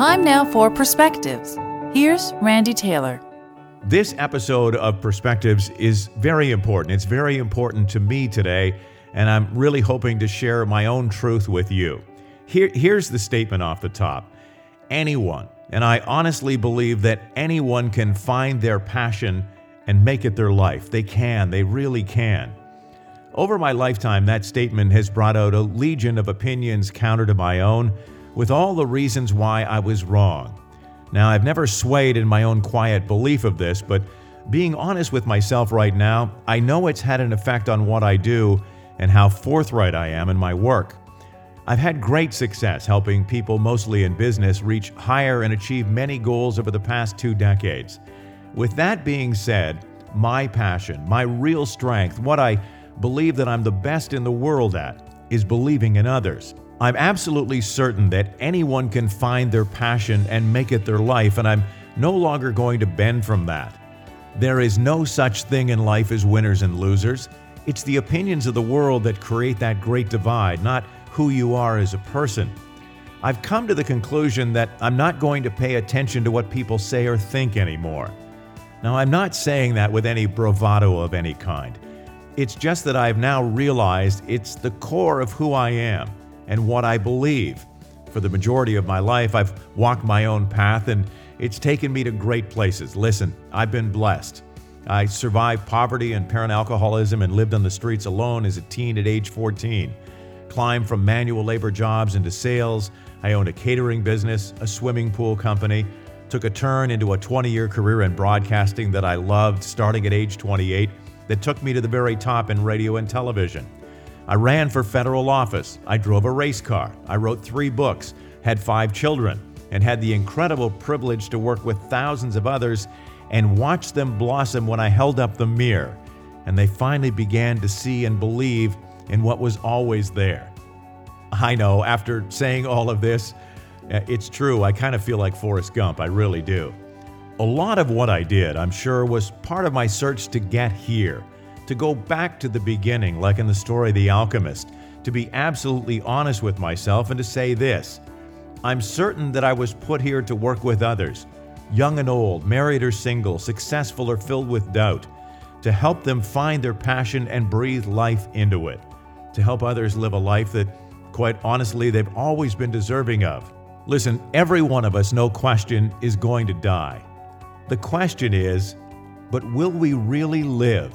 Time now for Perspectives. Here's Randy Taylor. This episode of Perspectives is very important. It's very important to me today, and I'm really hoping to share my own truth with you. Here, here's the statement off the top Anyone, and I honestly believe that anyone can find their passion and make it their life. They can, they really can. Over my lifetime, that statement has brought out a legion of opinions counter to my own, with all the reasons why I was wrong. Now, I've never swayed in my own quiet belief of this, but being honest with myself right now, I know it's had an effect on what I do and how forthright I am in my work. I've had great success helping people, mostly in business, reach higher and achieve many goals over the past two decades. With that being said, my passion, my real strength, what I believe that I'm the best in the world at, is believing in others. I'm absolutely certain that anyone can find their passion and make it their life, and I'm no longer going to bend from that. There is no such thing in life as winners and losers. It's the opinions of the world that create that great divide, not who you are as a person. I've come to the conclusion that I'm not going to pay attention to what people say or think anymore. Now, I'm not saying that with any bravado of any kind. It's just that I've now realized it's the core of who I am and what I believe. For the majority of my life, I've walked my own path and it's taken me to great places. Listen, I've been blessed. I survived poverty and parent alcoholism and lived on the streets alone as a teen at age 14. Climbed from manual labor jobs into sales. I owned a catering business, a swimming pool company. Took a turn into a 20 year career in broadcasting that I loved starting at age 28 that took me to the very top in radio and television. I ran for federal office. I drove a race car. I wrote three books, had five children, and had the incredible privilege to work with thousands of others and watch them blossom when I held up the mirror and they finally began to see and believe in what was always there. I know, after saying all of this, uh, it's true, I kind of feel like Forrest Gump, I really do. A lot of what I did, I'm sure, was part of my search to get here to go back to the beginning, like in the story The Alchemist, to be absolutely honest with myself and to say this I'm certain that I was put here to work with others, young and old, married or single, successful or filled with doubt, to help them find their passion and breathe life into it, to help others live a life that, quite honestly, they've always been deserving of. Listen, every one of us, no question, is going to die. The question is, but will we really live?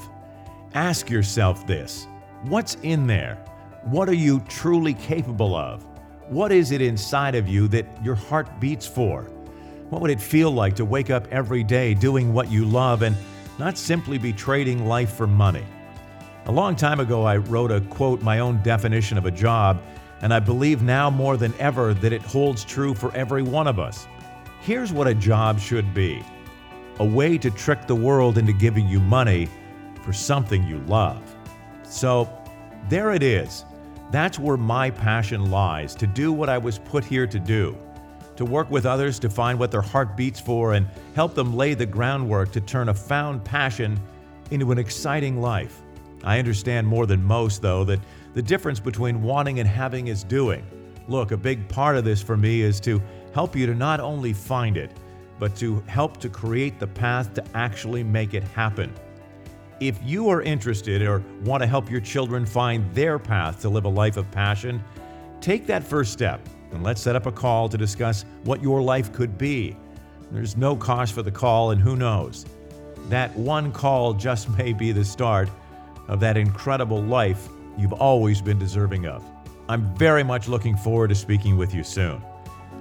Ask yourself this what's in there? What are you truly capable of? What is it inside of you that your heart beats for? What would it feel like to wake up every day doing what you love and not simply be trading life for money? A long time ago, I wrote a quote, my own definition of a job, and I believe now more than ever that it holds true for every one of us. Here's what a job should be a way to trick the world into giving you money for something you love. So there it is. That's where my passion lies to do what I was put here to do, to work with others to find what their heart beats for and help them lay the groundwork to turn a found passion into an exciting life. I understand more than most, though, that the difference between wanting and having is doing. Look, a big part of this for me is to help you to not only find it, but to help to create the path to actually make it happen. If you are interested or want to help your children find their path to live a life of passion, take that first step and let's set up a call to discuss what your life could be. There's no cost for the call, and who knows? That one call just may be the start of that incredible life you've always been deserving of. I'm very much looking forward to speaking with you soon.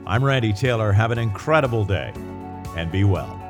I'm Randy Taylor. Have an incredible day and be well.